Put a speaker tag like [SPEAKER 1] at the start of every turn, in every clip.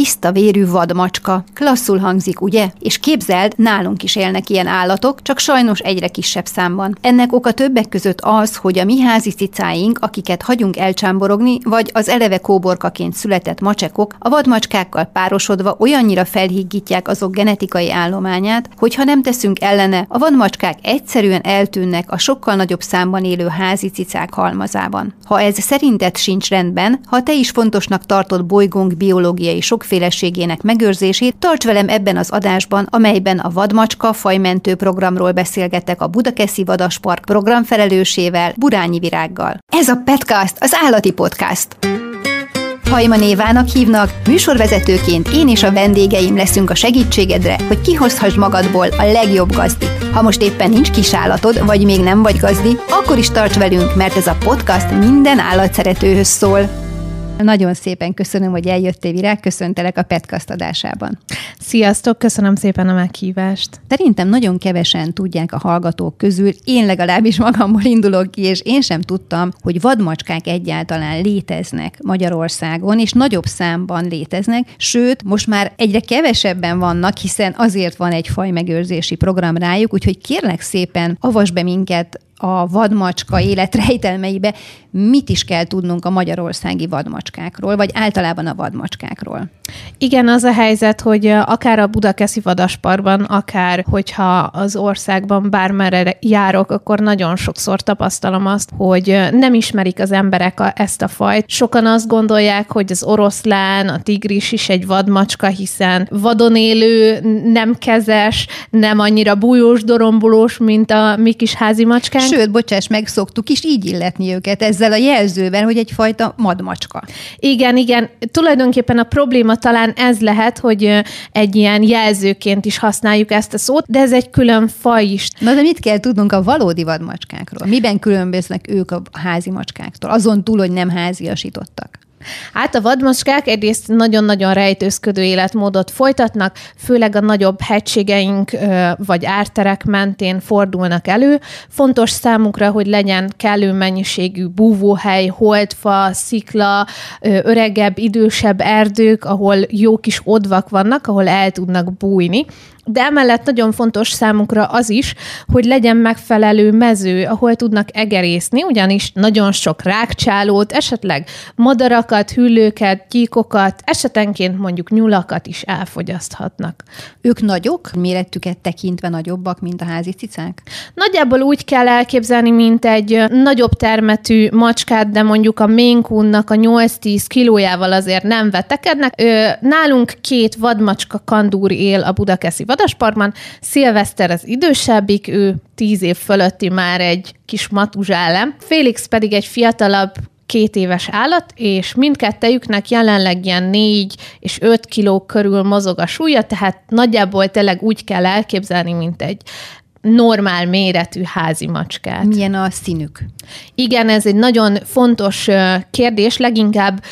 [SPEAKER 1] tiszta vérű vadmacska. Klasszul hangzik, ugye? És képzeld, nálunk is élnek ilyen állatok, csak sajnos egyre kisebb számban. Ennek oka többek között az, hogy a mi házi cicáink, akiket hagyunk elcsámborogni, vagy az eleve kóborkaként született macsekok, a vadmacskákkal párosodva olyannyira felhígítják azok genetikai állományát, hogy ha nem teszünk ellene, a vadmacskák egyszerűen eltűnnek a sokkal nagyobb számban élő házi cicák halmazában. Ha ez szerinted sincs rendben, ha te is fontosnak tartod bolygónk biológiai sokféleségének megőrzését, tarts velem ebben az adásban, amelyben a vadmacska fajmentő programról beszélgetek a Budakeszi Vadaspark programfelelősével, Burányi Virággal. Ez a Petcast, az állati podcast. Hajma Névának hívnak, műsorvezetőként én és a vendégeim leszünk a segítségedre, hogy kihozhass magadból a legjobb gazdit. Ha most éppen nincs kisállatod, vagy még nem vagy gazdi, akkor is tarts velünk, mert ez a podcast minden állatszeretőhöz szól. Nagyon szépen köszönöm, hogy eljöttél, Virág, köszöntelek a Petkast adásában.
[SPEAKER 2] Sziasztok, köszönöm szépen a meghívást.
[SPEAKER 1] Szerintem nagyon kevesen tudják a hallgatók közül, én legalábbis magamból indulok ki, és én sem tudtam, hogy vadmacskák egyáltalán léteznek Magyarországon, és nagyobb számban léteznek, sőt, most már egyre kevesebben vannak, hiszen azért van egy fajmegőrzési program rájuk, úgyhogy kérlek szépen, avas be minket a vadmacska életrejtelmeibe, mit is kell tudnunk a magyarországi vadmacskákról, vagy általában a vadmacskákról?
[SPEAKER 2] Igen, az a helyzet, hogy akár a Budakeszi vadasparban, akár hogyha az országban bármerre járok, akkor nagyon sokszor tapasztalom azt, hogy nem ismerik az emberek a, ezt a fajt. Sokan azt gondolják, hogy az oroszlán, a tigris is egy vadmacska, hiszen vadon élő, nem kezes, nem annyira bújós, dorombolós, mint a mi kis házi macskánk.
[SPEAKER 1] Sőt, bocsáss, megszoktuk is így illetni őket ezzel a jelzővel, hogy egyfajta madmacska.
[SPEAKER 2] Igen, igen. Tulajdonképpen a probléma talán ez lehet, hogy egy ilyen jelzőként is használjuk ezt a szót, de ez egy külön faj is.
[SPEAKER 1] Na de mit kell tudnunk a valódi vadmacskákról? Miben különböznek ők a házi macskáktól? Azon túl, hogy nem háziasítottak.
[SPEAKER 2] Hát a vadmacskák egyrészt nagyon-nagyon rejtőzködő életmódot folytatnak, főleg a nagyobb hegységeink vagy árterek mentén fordulnak elő. Fontos számukra, hogy legyen kellő mennyiségű búvóhely, holdfa, szikla, öregebb, idősebb erdők, ahol jó kis odvak vannak, ahol el tudnak bújni de emellett nagyon fontos számukra az is, hogy legyen megfelelő mező, ahol tudnak egerészni, ugyanis nagyon sok rákcsálót, esetleg madarakat, hüllőket, gyíkokat, esetenként mondjuk nyulakat is elfogyaszthatnak.
[SPEAKER 1] Ők nagyok, méretüket tekintve nagyobbak, mint a házi cicák?
[SPEAKER 2] Nagyjából úgy kell elképzelni, mint egy nagyobb termetű macskát, de mondjuk a ménkunnak a 8-10 kilójával azért nem vetekednek. Nálunk két vadmacska kandúr él a budakeszi vadasparkban. Szilveszter az idősebbik, ő tíz év fölötti már egy kis matuzsálem. Félix pedig egy fiatalabb, két éves állat, és mindkettejüknek jelenleg ilyen négy és öt kiló körül mozog a súlya, tehát nagyjából tényleg úgy kell elképzelni, mint egy normál méretű házi macskát.
[SPEAKER 1] Milyen a színük?
[SPEAKER 2] Igen, ez egy nagyon fontos kérdés, leginkább,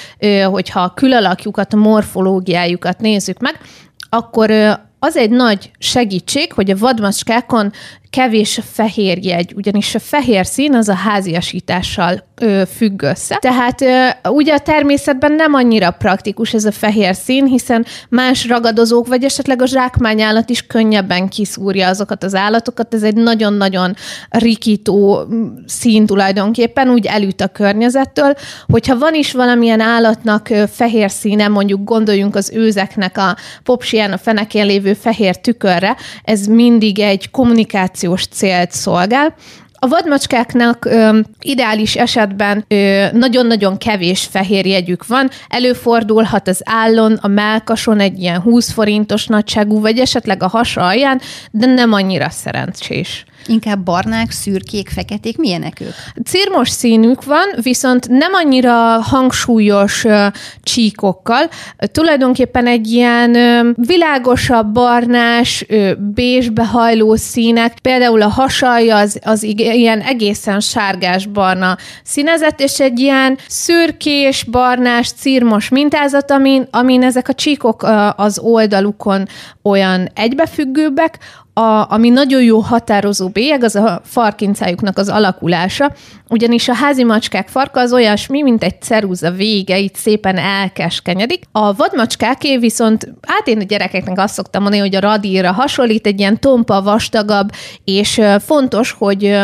[SPEAKER 2] hogyha a külalakjukat, a morfológiájukat nézzük meg, akkor az egy nagy segítség, hogy a vadmacskákon kevés a fehér jegy, ugyanis a fehér szín az a háziasítással ö, függ össze. Tehát ö, ugye a természetben nem annyira praktikus ez a fehér szín, hiszen más ragadozók, vagy esetleg a zsákmányállat is könnyebben kiszúrja azokat az állatokat. Ez egy nagyon-nagyon rikító szín tulajdonképpen, úgy elüt a környezettől. Hogyha van is valamilyen állatnak fehér színe, mondjuk gondoljunk az őzeknek a popsiján, a fenekén lévő fehér tükörre, ez mindig egy kommunikáció kommunikációs célt szolgál, a vadmacskáknak ö, ideális esetben ö, nagyon-nagyon kevés fehérjegyük van. Előfordulhat az állon, a melkason egy ilyen 20 forintos nagyságú, vagy esetleg a hasa alján, de nem annyira szerencsés.
[SPEAKER 1] Inkább barnák, szürkék, feketék, milyenek ők?
[SPEAKER 2] Círmos színük van, viszont nem annyira hangsúlyos uh, csíkokkal. Tulajdonképpen egy ilyen uh, világosabb, barnás, uh, bézsbe hajló színek, például a hasalja az, az ilyen egészen sárgás-barna színezet, és egy ilyen szürkés, barnás, círmos mintázat, amin, amin ezek a csíkok uh, az oldalukon olyan egybefüggőbbek, a, ami nagyon jó határozó bélyeg, az a farkincájuknak az alakulása, ugyanis a házi macskák farka az olyasmi, mint egy ceruza vége, itt szépen elkeskenyedik. A vadmacskáké viszont, hát én a gyerekeknek azt szoktam mondani, hogy a radírra hasonlít, egy ilyen tompa, vastagabb, és fontos, hogy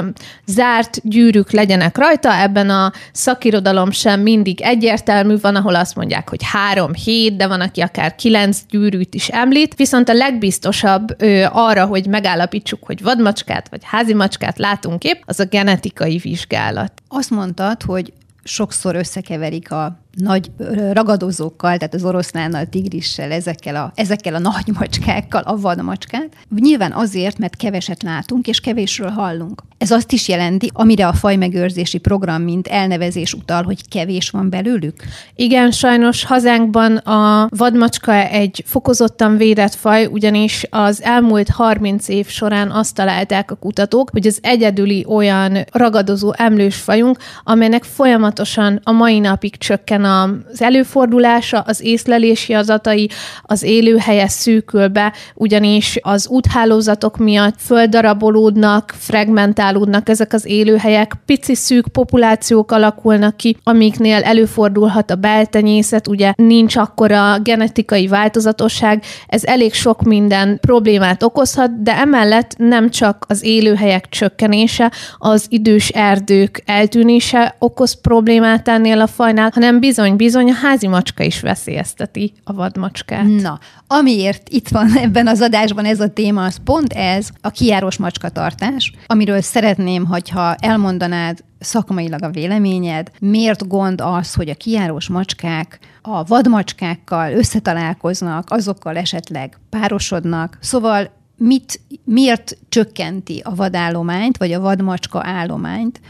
[SPEAKER 2] zárt gyűrűk legyenek rajta, ebben a szakirodalom sem mindig egyértelmű, van, ahol azt mondják, hogy három hét, de van, aki akár kilenc gyűrűt is említ, viszont a legbiztosabb arra, hogy megállapítsuk, hogy vadmacskát vagy házi macskát látunk épp, az a genetikai vizsgálat.
[SPEAKER 1] Azt mondtad, hogy sokszor összekeverik a nagy ragadozókkal, tehát az oroszlánnal, tigrissel, ezekkel a, ezekkel a nagy macskákkal, a vadmacskát. Nyilván azért, mert keveset látunk, és kevésről hallunk. Ez azt is jelenti, amire a fajmegőrzési program mint elnevezés utal, hogy kevés van belőlük?
[SPEAKER 2] Igen, sajnos hazánkban a vadmacska egy fokozottan védett faj, ugyanis az elmúlt 30 év során azt találták a kutatók, hogy az egyedüli olyan ragadozó emlős fajunk, amelynek folyamatosan a mai napig csökken az előfordulása, az észlelési adatai, az élőhelye szűkül be, ugyanis az úthálózatok miatt földdarabolódnak, fragmentálódnak ezek az élőhelyek, pici szűk populációk alakulnak ki, amiknél előfordulhat a beltenyészet, ugye nincs akkora genetikai változatosság, ez elég sok minden problémát okozhat, de emellett nem csak az élőhelyek csökkenése, az idős erdők eltűnése okoz problémát ennél a fajnál, hanem bizony bizony, bizony, a házi macska is veszélyezteti a vadmacskát.
[SPEAKER 1] Na, amiért itt van ebben az adásban ez a téma, az pont ez, a kiáros macskatartás, amiről szeretném, hogyha elmondanád szakmailag a véleményed, miért gond az, hogy a kiáros macskák a vadmacskákkal összetalálkoznak, azokkal esetleg párosodnak, szóval mit, miért csökkenti a vadállományt, vagy a vadmacska állományt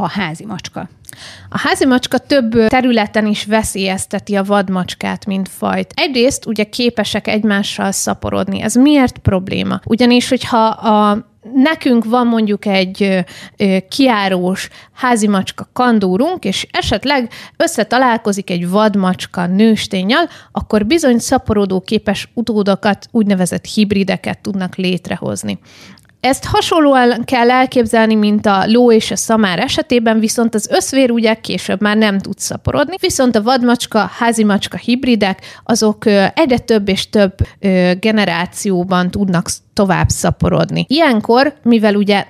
[SPEAKER 1] a házi macska?
[SPEAKER 2] A házi macska több területen is veszélyezteti a vadmacskát, mint fajt. Egyrészt ugye képesek egymással szaporodni. Ez miért probléma? Ugyanis, hogyha a nekünk van mondjuk egy ö, kiárós házi macska kandúrunk, és esetleg összetalálkozik egy vadmacska nőstényel, akkor bizony szaporodó képes utódokat, úgynevezett hibrideket tudnak létrehozni. Ezt hasonlóan kell elképzelni, mint a ló és a szamár esetében, viszont az összvér ugye később már nem tud szaporodni, viszont a vadmacska, házimacska hibridek, azok egyre több és több generációban tudnak tovább szaporodni. Ilyenkor, mivel ugye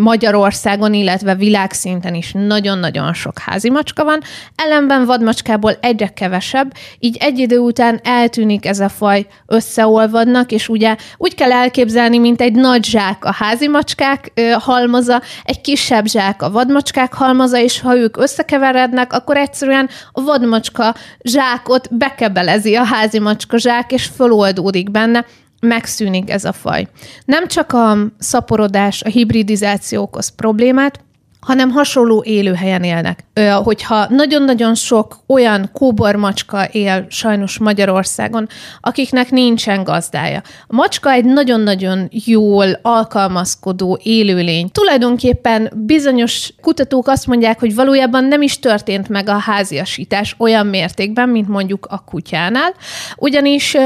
[SPEAKER 2] Magyarországon, illetve világszinten is nagyon-nagyon sok házi macska van, ellenben vadmacskából egyre kevesebb, így egy idő után eltűnik ez a faj, összeolvadnak, és ugye úgy kell elképzelni, mint egy nagy zsák a házi macskák halmaza, egy kisebb zsák a vadmacskák halmaza, és ha ők összekeverednek, akkor egyszerűen a vadmacska zsákot bekebelezi a házi macska zsák, és föloldódik benne, megszűnik ez a faj. Nem csak a szaporodás, a hibridizáció okoz problémát, hanem hasonló élőhelyen élnek. Hogyha nagyon-nagyon sok olyan kóbormacska él sajnos Magyarországon, akiknek nincsen gazdája. A macska egy nagyon-nagyon jól alkalmazkodó élőlény. Tulajdonképpen bizonyos kutatók azt mondják, hogy valójában nem is történt meg a háziasítás olyan mértékben, mint mondjuk a kutyánál, ugyanis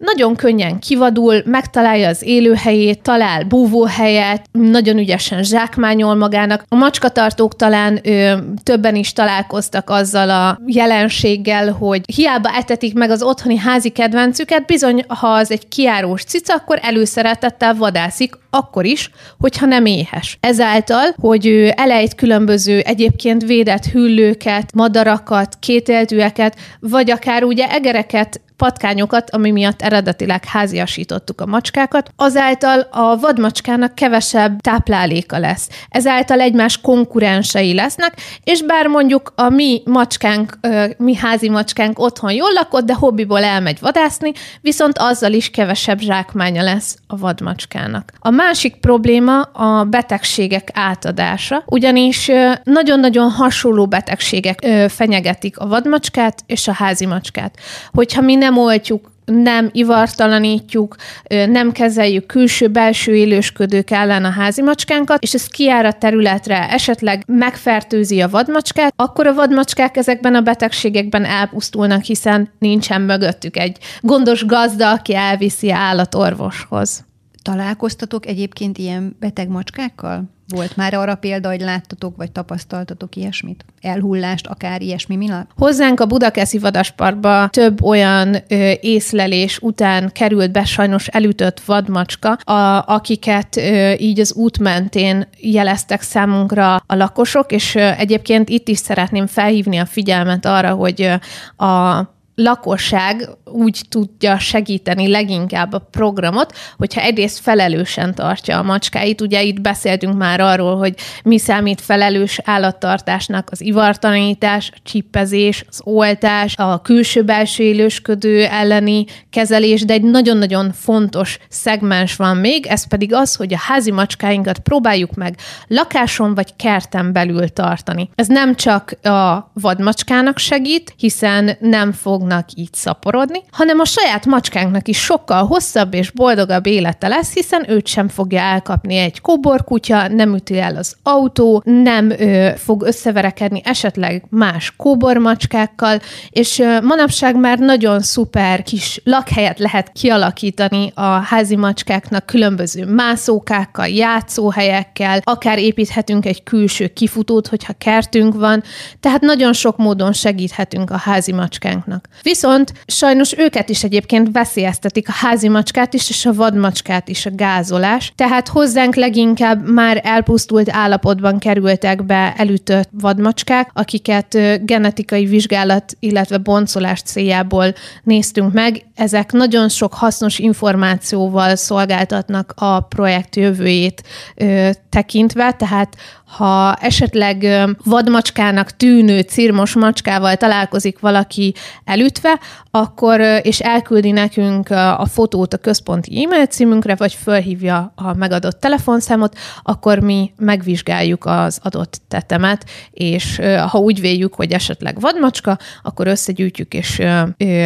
[SPEAKER 2] nagyon könnyen kivadul, megtalálja az élőhelyét, talál búvóhelyet, nagyon ügyesen zsákmányol magának. A macskatartók talán ö, többen is találkoztak azzal a jelenséggel, hogy hiába etetik meg az otthoni házi kedvencüket, bizony, ha az egy kiárós cica, akkor előszeretettel vadászik, akkor is, hogyha nem éhes. Ezáltal, hogy ő elejt különböző egyébként védett hüllőket, madarakat, kételtűeket, vagy akár ugye egereket patkányokat, ami miatt eredetileg háziasítottuk a macskákat, azáltal a vadmacskának kevesebb tápláléka lesz. Ezáltal egymás konkurensei lesznek, és bár mondjuk a mi macskánk, mi házi macskánk otthon jól lakott, de hobbiból elmegy vadászni, viszont azzal is kevesebb zsákmánya lesz a vadmacskának. A másik probléma a betegségek átadása, ugyanis nagyon-nagyon hasonló betegségek fenyegetik a vadmacskát és a házi macskát. Hogyha mi nem nem oltjuk, nem ivartalanítjuk, nem kezeljük külső-belső élősködők ellen a házi macskánkat, és ez kiár a területre, esetleg megfertőzi a vadmacskát, akkor a vadmacskák ezekben a betegségekben elpusztulnak, hiszen nincsen mögöttük egy gondos gazda, aki elviszi állatorvoshoz.
[SPEAKER 1] Találkoztatok egyébként ilyen beteg macskákkal? Volt már arra példa, hogy láttatok, vagy tapasztaltatok ilyesmit? Elhullást, akár ilyesmi miatt?
[SPEAKER 2] Hozzánk a Budakeszi Vadasparkba több olyan ö, észlelés után került be sajnos elütött vadmacska, a, akiket ö, így az út mentén jeleztek számunkra a lakosok, és ö, egyébként itt is szeretném felhívni a figyelmet arra, hogy ö, a lakosság úgy tudja segíteni leginkább a programot, hogyha egyrészt felelősen tartja a macskáit. Ugye itt beszéltünk már arról, hogy mi számít felelős állattartásnak, az ivartalanítás, a csippezés, az oltás, a külső-belső élősködő elleni kezelés, de egy nagyon-nagyon fontos szegmens van még, ez pedig az, hogy a házi macskáinkat próbáljuk meg lakáson vagy kerten belül tartani. Ez nem csak a vadmacskának segít, hiszen nem fog fognak így szaporodni, hanem a saját macskánknak is sokkal hosszabb és boldogabb élete lesz, hiszen őt sem fogja elkapni egy kóborkutya, nem üti el az autó, nem ö, fog összeverekedni esetleg más kóbormacskákkal, és ö, manapság már nagyon szuper kis lakhelyet lehet kialakítani a házi macskáknak különböző mászókákkal, játszóhelyekkel, akár építhetünk egy külső kifutót, hogyha kertünk van, tehát nagyon sok módon segíthetünk a házi macskánknak. Viszont sajnos őket is egyébként veszélyeztetik a házi macskát is, és a vadmacskát is a gázolás. Tehát hozzánk leginkább már elpusztult állapotban kerültek be elütött vadmacskák, akiket genetikai vizsgálat, illetve boncolás céljából néztünk meg. Ezek nagyon sok hasznos információval szolgáltatnak a projekt jövőjét ö, tekintve, tehát ha esetleg vadmacskának tűnő cirmos macskával találkozik valaki elütve, akkor és elküldi nekünk a fotót a központi e-mail címünkre, vagy fölhívja a megadott telefonszámot, akkor mi megvizsgáljuk az adott tetemet, és ha úgy véljük, hogy esetleg vadmacska, akkor összegyűjtjük és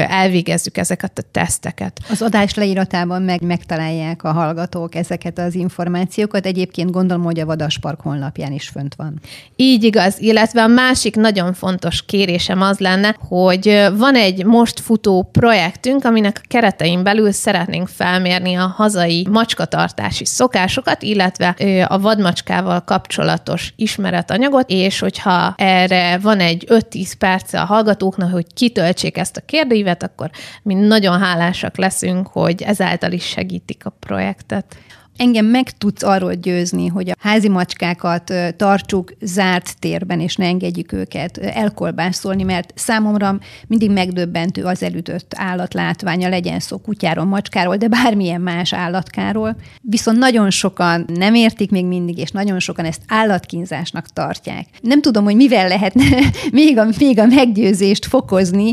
[SPEAKER 2] elvégezzük ezeket a teszteket.
[SPEAKER 1] Az adás leíratában meg megtalálják a hallgatók ezeket az információkat. Egyébként gondolom, hogy a Vadaspark honlapján is fönt van.
[SPEAKER 2] Így igaz, illetve a másik nagyon fontos kérésem az lenne, hogy van egy most futó projektünk, aminek a keretein belül szeretnénk felmérni a hazai macskatartási szokásokat, illetve a vadmacskával kapcsolatos ismeretanyagot, és hogyha erre van egy 5-10 perce a hallgatóknak, hogy kitöltsék ezt a kérdőívet, akkor mi nagyon hálásak leszünk, hogy ezáltal is segítik a projektet.
[SPEAKER 1] Engem meg tudsz arról győzni, hogy a házi macskákat tartsuk zárt térben, és ne engedjük őket elkolbászolni, mert számomra mindig megdöbbentő az elütött állatlátványa, legyen szó kutyáról, macskáról, de bármilyen más állatkáról. Viszont nagyon sokan nem értik még mindig, és nagyon sokan ezt állatkínzásnak tartják. Nem tudom, hogy mivel lehetne még a, még a meggyőzést fokozni.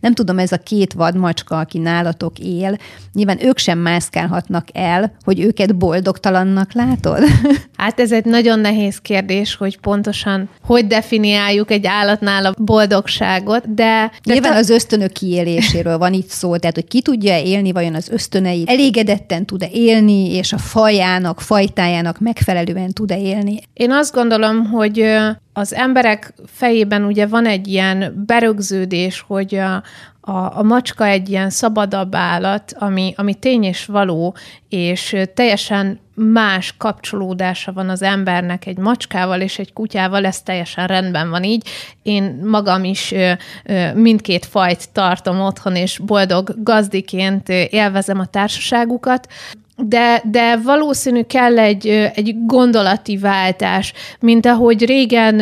[SPEAKER 1] Nem tudom, ez a két vadmacska, aki nálatok él, nyilván ők sem mászkálhatnak el, hogy őket boldogtalannak látod?
[SPEAKER 2] Hát ez egy nagyon nehéz kérdés, hogy pontosan hogy definiáljuk egy állatnál a boldogságot, de...
[SPEAKER 1] Nyilván az ösztönök kiéléséről van itt szó, tehát hogy ki tudja élni vajon az ösztöneit, elégedetten tud-e élni, és a fajának, fajtájának megfelelően tud-e élni.
[SPEAKER 2] Én azt gondolom, hogy az emberek fejében ugye van egy ilyen berögződés, hogy a, a, a macska egy ilyen szabadabb állat, ami, ami tény és való, és teljesen más kapcsolódása van az embernek egy macskával és egy kutyával, ez teljesen rendben van így. Én magam is mindkét fajt tartom otthon, és boldog gazdiként élvezem a társaságukat de, de valószínű kell egy, egy gondolati váltás, mint ahogy régen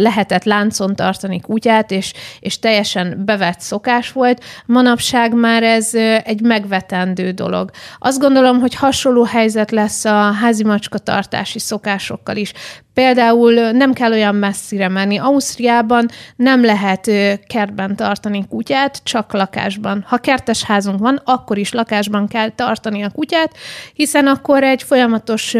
[SPEAKER 2] lehetett láncon tartani kutyát, és, és teljesen bevett szokás volt, manapság már ez egy megvetendő dolog. Azt gondolom, hogy hasonló helyzet lesz a házi macska tartási szokásokkal is. Például nem kell olyan messzire menni. Ausztriában nem lehet kertben tartani kutyát, csak lakásban. Ha kertes házunk van, akkor is lakásban kell tartani a kutyát, hiszen akkor egy folyamatos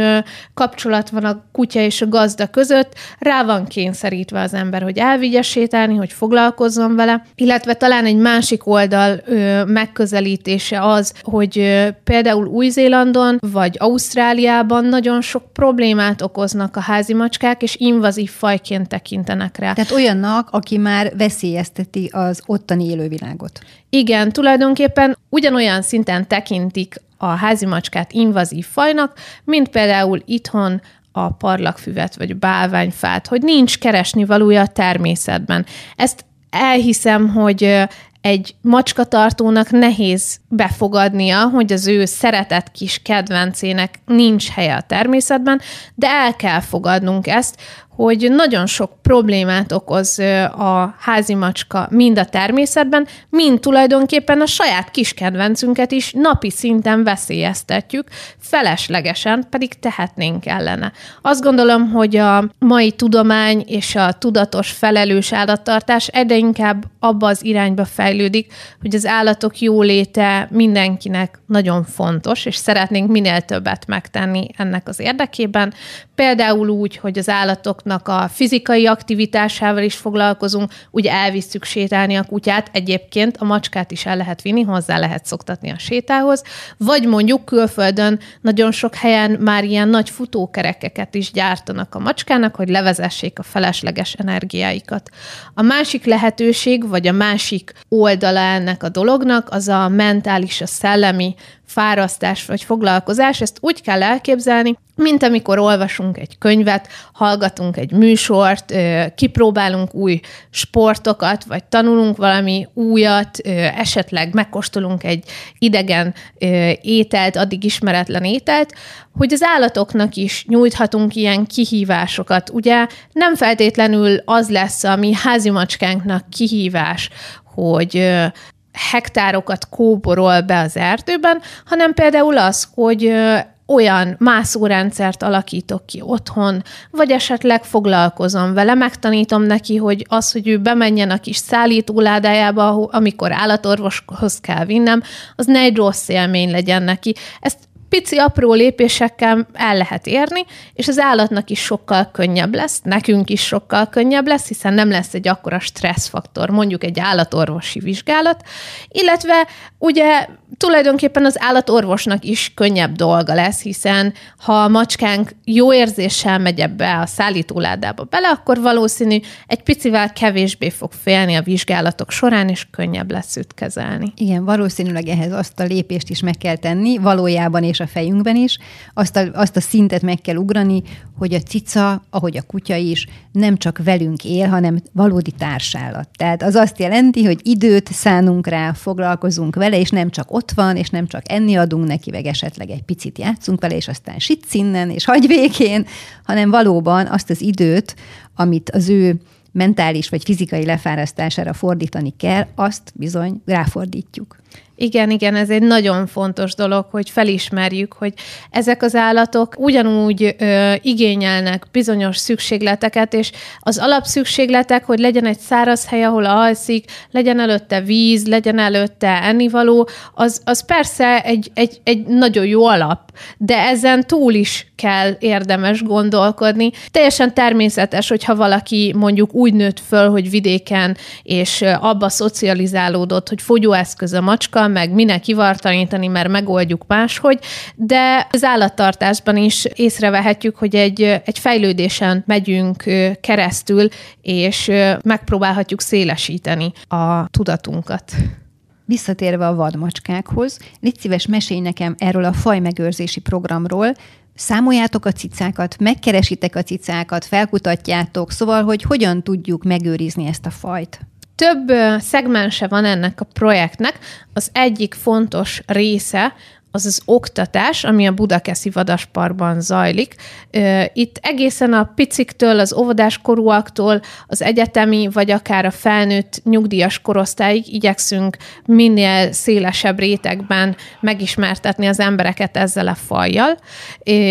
[SPEAKER 2] kapcsolat van a kutya és a gazda között, rá van kényszerítve az ember, hogy elvigye sétálni, hogy foglalkozzon vele, illetve talán egy másik oldal megközelítése az, hogy például Új-Zélandon vagy Ausztráliában nagyon sok problémát okoznak a házi macskák, és invazív fajként tekintenek rá.
[SPEAKER 1] Tehát olyannak, aki már veszélyezteti az ottani élővilágot.
[SPEAKER 2] Igen, tulajdonképpen ugyanolyan szinten tekintik a házi macskát invazív fajnak, mint például itthon a parlagfüvet, vagy bálványfát, hogy nincs keresni valója a természetben. Ezt elhiszem, hogy egy macskatartónak nehéz befogadnia, hogy az ő szeretett kis kedvencének nincs helye a természetben, de el kell fogadnunk ezt, hogy nagyon sok problémát okoz a házi macska mind a természetben, mind tulajdonképpen a saját kis kedvencünket is napi szinten veszélyeztetjük, feleslegesen pedig tehetnénk ellene. Azt gondolom, hogy a mai tudomány és a tudatos felelős állattartás egyre inkább abba az irányba fejlődik, hogy az állatok jóléte mindenkinek nagyon fontos, és szeretnénk minél többet megtenni ennek az érdekében. Például úgy, hogy az állatok állatoknak a fizikai aktivitásával is foglalkozunk, ugye elvisszük sétálni a kutyát, egyébként a macskát is el lehet vinni, hozzá lehet szoktatni a sétához, vagy mondjuk külföldön nagyon sok helyen már ilyen nagy futókerekeket is gyártanak a macskának, hogy levezessék a felesleges energiáikat. A másik lehetőség, vagy a másik oldala ennek a dolognak, az a mentális, a szellemi fárasztás vagy foglalkozás, ezt úgy kell elképzelni, mint amikor olvasunk egy könyvet, hallgatunk egy műsort, kipróbálunk új sportokat, vagy tanulunk valami újat, esetleg megkóstolunk egy idegen ételt, addig ismeretlen ételt, hogy az állatoknak is nyújthatunk ilyen kihívásokat. Ugye nem feltétlenül az lesz a mi házimacskánknak kihívás, hogy hektárokat kóborol be az erdőben, hanem például az, hogy olyan mászórendszert alakítok ki otthon, vagy esetleg foglalkozom vele, megtanítom neki, hogy az, hogy ő bemenjen a kis szállítóládájába, amikor állatorvoshoz kell vinnem, az ne egy rossz élmény legyen neki. Ezt pici, apró lépésekkel el lehet érni, és az állatnak is sokkal könnyebb lesz, nekünk is sokkal könnyebb lesz, hiszen nem lesz egy akkora stresszfaktor, mondjuk egy állatorvosi vizsgálat, illetve ugye tulajdonképpen az állatorvosnak is könnyebb dolga lesz, hiszen ha a macskánk jó érzéssel megy ebbe a szállítóládába bele, akkor valószínű egy picivel kevésbé fog félni a vizsgálatok során, és könnyebb lesz őt kezelni.
[SPEAKER 1] Igen, valószínűleg ehhez azt a lépést is meg kell tenni, valójában és a fejünkben is, azt a, azt a szintet meg kell ugrani, hogy a cica, ahogy a kutya is, nem csak velünk él, hanem valódi társállat. Tehát az azt jelenti, hogy időt szánunk rá, foglalkozunk vele, és nem csak ott van, és nem csak enni adunk neki, meg esetleg egy picit játszunk vele, és aztán sitsz innen, és hagy békén, hanem valóban azt az időt, amit az ő mentális vagy fizikai lefárasztására fordítani kell, azt bizony ráfordítjuk.
[SPEAKER 2] Igen, igen, ez egy nagyon fontos dolog, hogy felismerjük, hogy ezek az állatok ugyanúgy ö, igényelnek bizonyos szükségleteket, és az alapszükségletek, hogy legyen egy száraz hely, ahol alszik, legyen előtte víz, legyen előtte ennivaló, az, az persze egy, egy, egy nagyon jó alap, de ezen túl is kell érdemes gondolkodni. Teljesen természetes, hogyha valaki mondjuk úgy nőtt föl, hogy vidéken, és abba szocializálódott, hogy fogyóeszköz a macska, meg minek kivartanítani, mert megoldjuk máshogy, de az állattartásban is észrevehetjük, hogy egy, egy fejlődésen megyünk keresztül, és megpróbálhatjuk szélesíteni a tudatunkat.
[SPEAKER 1] Visszatérve a vadmacskákhoz, légy szíves, mesélj nekem erről a fajmegőrzési programról, számoljátok a cicákat, megkeresitek a cicákat, felkutatjátok, szóval, hogy hogyan tudjuk megőrizni ezt a fajt?
[SPEAKER 2] Több szegmense van ennek a projektnek. Az egyik fontos része az az oktatás, ami a Budakeszi Vadasparkban zajlik. Itt egészen a piciktől, az óvodás korúaktól, az egyetemi, vagy akár a felnőtt nyugdíjas korosztályig igyekszünk minél szélesebb rétegben megismertetni az embereket ezzel a fajjal,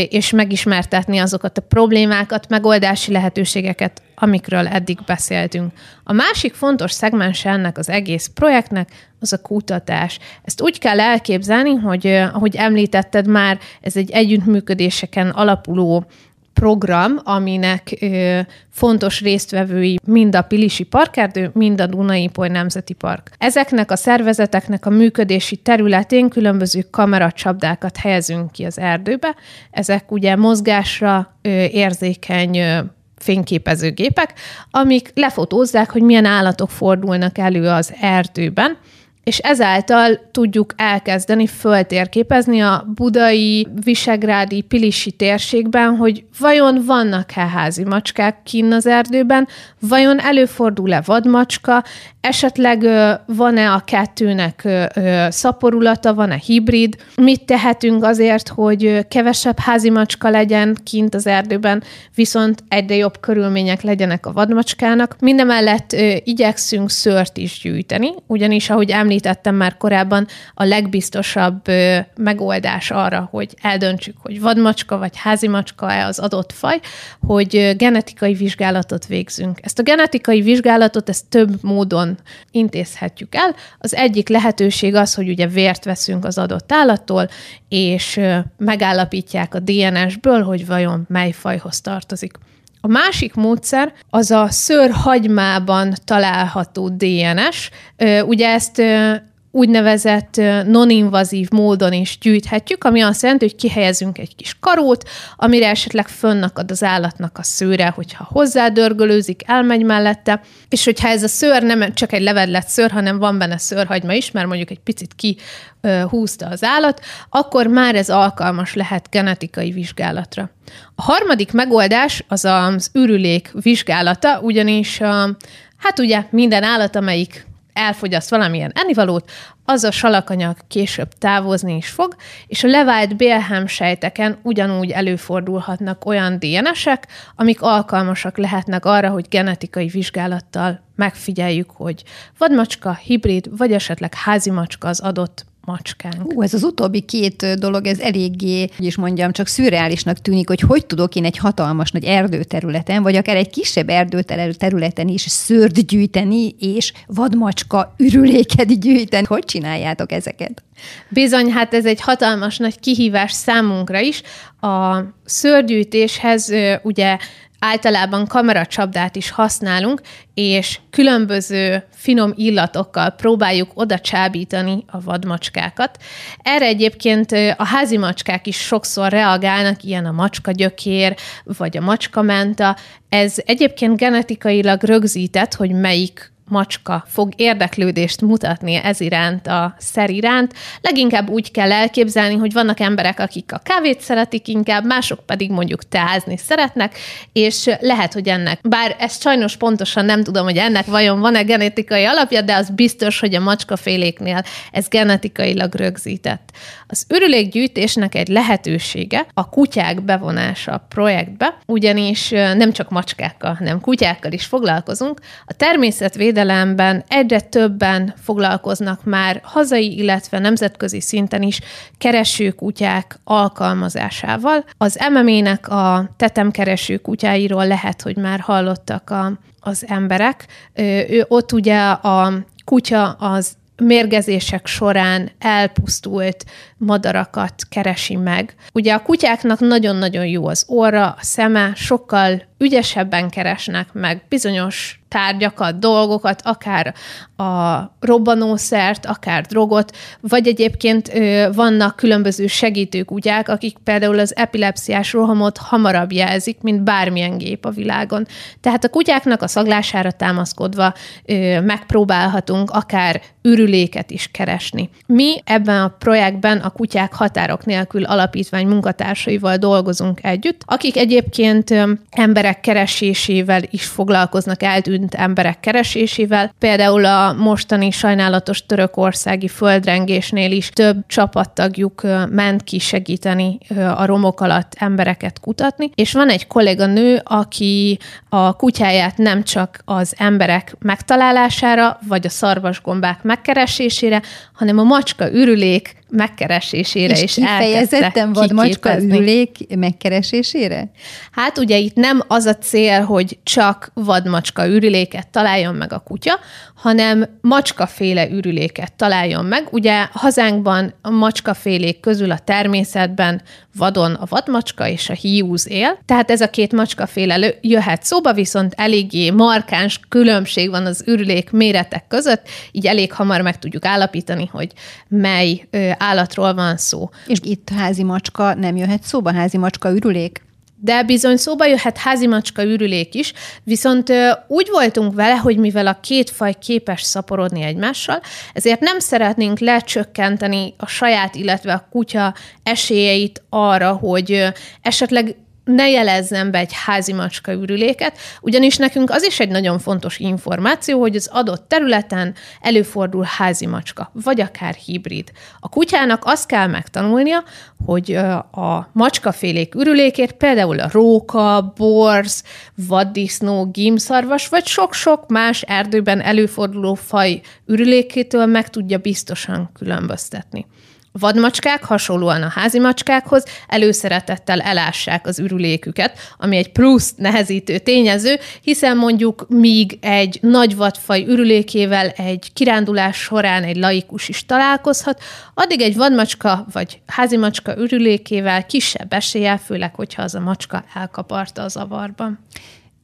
[SPEAKER 2] és megismertetni azokat a problémákat, megoldási lehetőségeket, amikről eddig beszéltünk. A másik fontos szegmens ennek az egész projektnek az a kutatás. Ezt úgy kell elképzelni, hogy ahogy említetted már, ez egy együttműködéseken alapuló program, aminek ö, fontos résztvevői mind a Pilisi Parkerdő, mind a Dunai Poly Nemzeti Park. Ezeknek a szervezeteknek a működési területén különböző kameracsapdákat helyezünk ki az erdőbe. Ezek ugye mozgásra ö, érzékeny ö, fényképezőgépek, amik lefotózzák, hogy milyen állatok fordulnak elő az erdőben, és ezáltal tudjuk elkezdeni föltérképezni a budai, visegrádi, pilisi térségben, hogy vajon vannak-e házi macskák kinn az erdőben, vajon előfordul-e vadmacska, esetleg van-e a kettőnek szaporulata, van-e hibrid, mit tehetünk azért, hogy kevesebb házi macska legyen kint az erdőben, viszont egyre jobb körülmények legyenek a vadmacskának. Mindemellett igyekszünk szőrt is gyűjteni, ugyanis, ahogy említettem már korábban, a legbiztosabb megoldás arra, hogy eldöntsük, hogy vadmacska vagy házi macska-e az adott faj, hogy genetikai vizsgálatot végzünk. Ezt a genetikai vizsgálatot ezt több módon intézhetjük el. Az egyik lehetőség az, hogy ugye vért veszünk az adott állattól, és megállapítják a DNS-ből, hogy vajon mely fajhoz tartozik. A másik módszer az a szőrhagymában található DNS. Ugye ezt úgynevezett non-invazív módon is gyűjthetjük, ami azt jelenti, hogy kihelyezünk egy kis karót, amire esetleg fönnakad az állatnak a szőre, hogyha hozzádörgölőzik, elmegy mellette, és hogyha ez a szőr nem csak egy levedlet szőr, hanem van benne szőrhagyma is, mert mondjuk egy picit kihúzta az állat, akkor már ez alkalmas lehet genetikai vizsgálatra. A harmadik megoldás az az ürülék vizsgálata, ugyanis Hát ugye minden állat, amelyik elfogyaszt valamilyen ennivalót, az a salakanyag később távozni is fog, és a levált bélhem sejteken ugyanúgy előfordulhatnak olyan DNS-ek, amik alkalmasak lehetnek arra, hogy genetikai vizsgálattal megfigyeljük, hogy vadmacska, hibrid, vagy esetleg házi macska az adott macskánk.
[SPEAKER 1] Ú, ez az utóbbi két dolog, ez eléggé, hogy is mondjam, csak szürreálisnak tűnik, hogy hogy tudok én egy hatalmas nagy erdőterületen, vagy akár egy kisebb erdőterületen is szőrt gyűjteni, és vadmacska ürüléket gyűjteni. Hogy csináljátok ezeket?
[SPEAKER 2] Bizony, hát ez egy hatalmas nagy kihívás számunkra is. A szőrgyűjtéshez ugye általában kameracsapdát is használunk, és különböző finom illatokkal próbáljuk oda csábítani a vadmacskákat. Erre egyébként a házi macskák is sokszor reagálnak, ilyen a macska gyökér, vagy a macska Ez egyébként genetikailag rögzített, hogy melyik macska fog érdeklődést mutatni ez iránt, a szer iránt. Leginkább úgy kell elképzelni, hogy vannak emberek, akik a kávét szeretik inkább, mások pedig mondjuk teázni szeretnek, és lehet, hogy ennek, bár ezt sajnos pontosan nem tudom, hogy ennek vajon van-e genetikai alapja, de az biztos, hogy a macskaféléknél ez genetikailag rögzített. Az örülékgyűjtésnek egy lehetősége a kutyák bevonása a projektbe, ugyanis nem csak macskákkal, hanem kutyákkal is foglalkozunk. A természetvédelmi védelemben egyre többen foglalkoznak már hazai, illetve nemzetközi szinten is keresőkutyák alkalmazásával. Az MMA-nek a tetemkereső kutyáiról lehet, hogy már hallottak a, az emberek. Ő, ott ugye a kutya az mérgezések során elpusztult madarakat keresi meg. Ugye a kutyáknak nagyon-nagyon jó az orra, a szeme, sokkal ügyesebben keresnek meg bizonyos tárgyakat, dolgokat, akár a robbanószert, akár drogot, vagy egyébként ö, vannak különböző segítőkutyák, akik például az epilepsziás rohamot hamarabb jelzik, mint bármilyen gép a világon. Tehát a kutyáknak a szaglására támaszkodva ö, megpróbálhatunk akár ürüléket is keresni. Mi ebben a projektben a Kutyák Határok Nélkül Alapítvány munkatársaival dolgozunk együtt, akik egyébként emberek keresésével is foglalkoznak, eltűnt emberek keresésével. Például a mostani sajnálatos törökországi földrengésnél is több csapattagjuk ment ki segíteni a romok alatt embereket kutatni, és van egy kolléganő, aki a kutyáját nem csak az emberek megtalálására, vagy a szarvasgombák megkeresésére, hanem a macska ürülék megkeresésére és is
[SPEAKER 1] kifejezetten vad macska ürülék megkeresésére?
[SPEAKER 2] Hát ugye itt nem az a cél, hogy csak vadmacska ürüléket találjon meg a kutya, hanem macskaféle ürüléket találjon meg. Ugye hazánkban a macskafélék közül a természetben vadon a vadmacska és a hiúz él, tehát ez a két macskaféle jöhet szóba, viszont eléggé markáns különbség van az ürülék méretek között, így elég hamar meg tudjuk állapítani, hogy mely állatról van szó.
[SPEAKER 1] És itt házi macska nem jöhet szóba, házi macska ürülék?
[SPEAKER 2] de bizony szóba jöhet házi macska ürülék is, viszont úgy voltunk vele, hogy mivel a két faj képes szaporodni egymással, ezért nem szeretnénk lecsökkenteni a saját, illetve a kutya esélyeit arra, hogy esetleg ne jelezzen be egy házi macska ürüléket, ugyanis nekünk az is egy nagyon fontos információ, hogy az adott területen előfordul házi macska, vagy akár hibrid. A kutyának azt kell megtanulnia, hogy a macskafélék ürülékét például a róka, borz, vaddisznó, gímszarvas, vagy sok-sok más erdőben előforduló faj ürülékétől meg tudja biztosan különböztetni vadmacskák hasonlóan a házi macskákhoz előszeretettel elássák az ürüléküket, ami egy plusz nehezítő tényező, hiszen mondjuk míg egy nagy vadfaj ürülékével egy kirándulás során egy laikus is találkozhat, addig egy vadmacska vagy házi macska ürülékével kisebb eséllyel, főleg, hogyha az a macska elkaparta az avarban.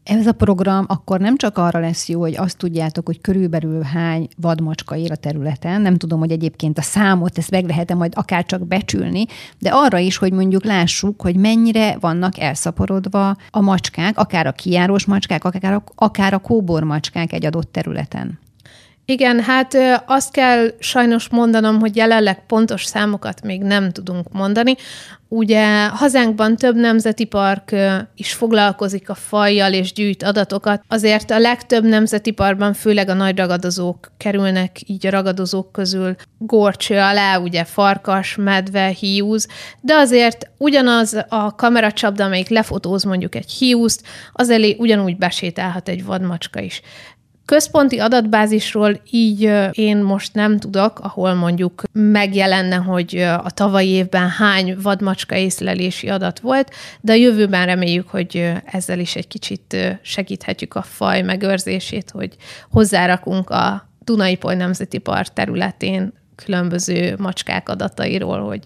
[SPEAKER 1] Ez a program akkor nem csak arra lesz jó, hogy azt tudjátok, hogy körülbelül hány vadmacska él a területen, nem tudom, hogy egyébként a számot, ezt meg lehet majd akár csak becsülni, de arra is, hogy mondjuk lássuk, hogy mennyire vannak elszaporodva a macskák, akár a kijárós macskák, akár a, akár a kóbor macskák egy adott területen.
[SPEAKER 2] Igen, hát azt kell sajnos mondanom, hogy jelenleg pontos számokat még nem tudunk mondani. Ugye hazánkban több nemzeti park is foglalkozik a fajjal és gyűjt adatokat, azért a legtöbb nemzeti parkban főleg a nagy ragadozók kerülnek így a ragadozók közül gorcső alá, ugye farkas, medve, hiúz, de azért ugyanaz a kameracsapda, amelyik lefotóz mondjuk egy hiúzt, az elé ugyanúgy besétálhat egy vadmacska is. Központi adatbázisról így én most nem tudok, ahol mondjuk megjelenne, hogy a tavalyi évben hány vadmacska észlelési adat volt, de a jövőben reméljük, hogy ezzel is egy kicsit segíthetjük a faj megőrzését, hogy hozzárakunk a Dunai Poly Nemzeti Park területén különböző macskák adatairól, hogy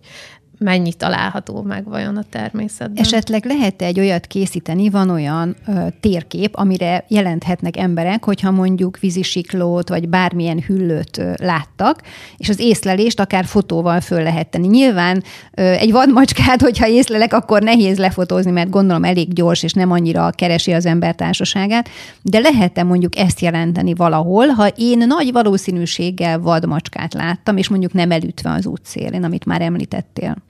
[SPEAKER 2] mennyi található meg vajon a természetben.
[SPEAKER 1] Esetleg lehet egy olyat készíteni, van olyan ö, térkép, amire jelenthetnek emberek, hogyha mondjuk vízisiklót vagy bármilyen hüllőt ö, láttak, és az észlelést akár fotóval föl lehet tenni. Nyilván ö, egy vadmacskát, hogyha észlelek, akkor nehéz lefotózni, mert gondolom elég gyors, és nem annyira keresi az ember társaságát, de lehet-e mondjuk ezt jelenteni valahol, ha én nagy valószínűséggel vadmacskát láttam, és mondjuk nem elütve az útszélén, amit már említettél?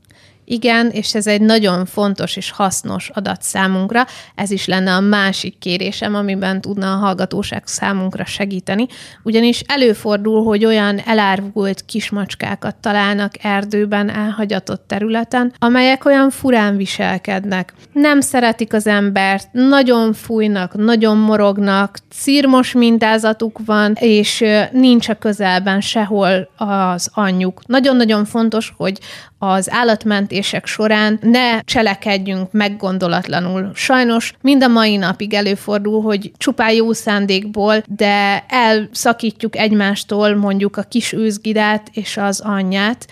[SPEAKER 2] Igen, és ez egy nagyon fontos és hasznos adat számunkra. Ez is lenne a másik kérésem, amiben tudna a hallgatóság számunkra segíteni. Ugyanis előfordul, hogy olyan elárvult kismacskákat találnak erdőben, elhagyatott területen, amelyek olyan furán viselkednek. Nem szeretik az embert, nagyon fújnak, nagyon morognak, szírmos mintázatuk van, és nincs a közelben sehol az anyjuk. Nagyon-nagyon fontos, hogy az állatmentések során ne cselekedjünk meggondolatlanul. Sajnos mind a mai napig előfordul, hogy csupán jó szándékból, de elszakítjuk egymástól mondjuk a kis őzgidát és az anyját,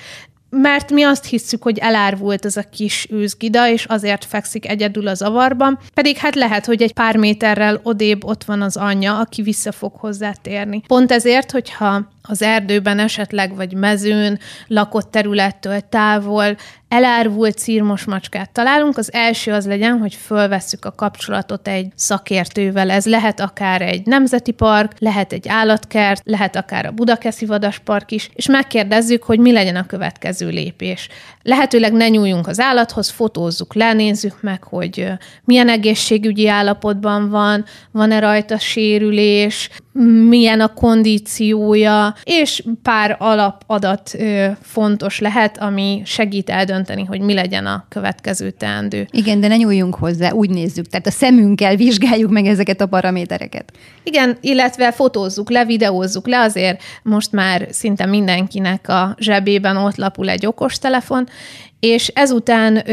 [SPEAKER 2] mert mi azt hisszük, hogy elárvult ez a kis őzgida, és azért fekszik egyedül az avarban, pedig hát lehet, hogy egy pár méterrel odébb ott van az anyja, aki vissza fog hozzá térni. Pont ezért, hogyha az erdőben esetleg, vagy mezőn, lakott területtől távol elárvult szírmos macskát találunk, az első az legyen, hogy fölvesszük a kapcsolatot egy szakértővel. Ez lehet akár egy nemzeti park, lehet egy állatkert, lehet akár a Budakeszi Vadaspark is, és megkérdezzük, hogy mi legyen a következő lépés. Lehetőleg ne nyúljunk az állathoz, fotózzuk le, nézzük meg, hogy milyen egészségügyi állapotban van, van-e rajta sérülés, milyen a kondíciója, és pár alapadat ö, fontos lehet, ami segít eldönteni, hogy mi legyen a következő teendő.
[SPEAKER 1] Igen, de ne nyúljunk hozzá, úgy nézzük, tehát a szemünkkel vizsgáljuk meg ezeket a paramétereket.
[SPEAKER 2] Igen, illetve fotózzuk le, videózzuk le, azért most már szinte mindenkinek a zsebében ott lapul egy okostelefon, és ezután,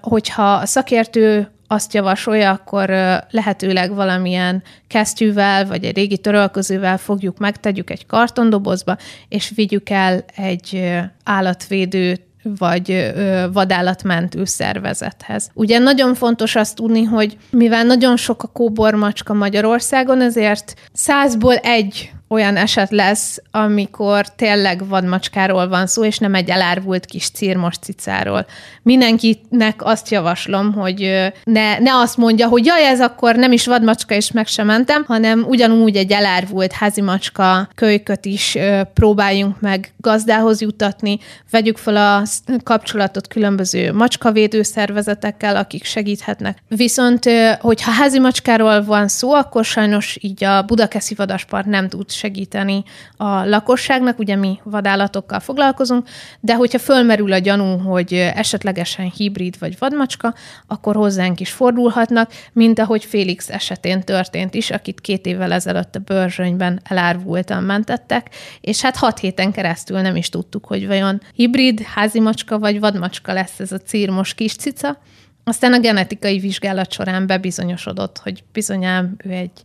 [SPEAKER 2] hogyha a szakértő azt javasolja, akkor lehetőleg valamilyen kesztyűvel, vagy egy régi törölközővel fogjuk meg, tegyük egy kartondobozba, és vigyük el egy állatvédő vagy vadállatmentő szervezethez. Ugye nagyon fontos azt tudni, hogy mivel nagyon sok a kóbormacska Magyarországon, ezért százból egy olyan eset lesz, amikor tényleg vadmacskáról van szó, és nem egy elárvult kis círmos cicáról. Mindenkinek azt javaslom, hogy ne, ne azt mondja, hogy jaj, ez akkor nem is vadmacska, és meg sem mentem, hanem ugyanúgy egy elárvult házimacska kölyköt is próbáljunk meg gazdához jutatni, vegyük fel a kapcsolatot különböző macskavédő szervezetekkel, akik segíthetnek. Viszont, hogyha házimacskáról van szó, akkor sajnos így a Budakeszi Vadaspart nem tud segíteni a lakosságnak, ugye mi vadállatokkal foglalkozunk, de hogyha fölmerül a gyanú, hogy esetlegesen hibrid vagy vadmacska, akkor hozzánk is fordulhatnak, mint ahogy Félix esetén történt is, akit két évvel ezelőtt a bőrzsönyben elárvultan mentettek, és hát hat héten keresztül nem is tudtuk, hogy vajon hibrid, házimacska vagy vadmacska lesz ez a círmos kis cica. Aztán a genetikai vizsgálat során bebizonyosodott, hogy bizonyám ő egy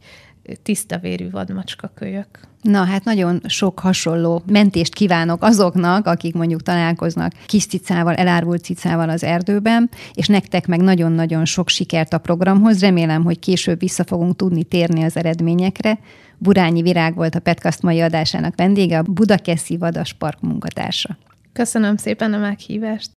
[SPEAKER 2] tiszta vérű vadmacska kölyök.
[SPEAKER 1] Na hát nagyon sok hasonló mentést kívánok azoknak, akik mondjuk találkoznak kis cicával, elárvult cicával az erdőben, és nektek meg nagyon-nagyon sok sikert a programhoz. Remélem, hogy később vissza fogunk tudni térni az eredményekre. Burányi Virág volt a Petkast mai adásának vendége, a Budakeszi Vadaspark munkatársa.
[SPEAKER 2] Köszönöm szépen a meghívást!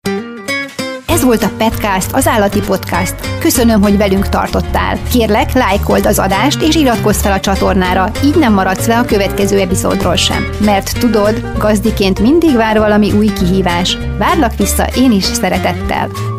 [SPEAKER 1] Volt a Petcast, az állati podcast. Köszönöm, hogy velünk tartottál. Kérlek, lájkold az adást és iratkozz fel a csatornára, így nem maradsz le a következő epizódról sem. Mert tudod, gazdiként mindig vár valami új kihívás. Várlak vissza én is szeretettel.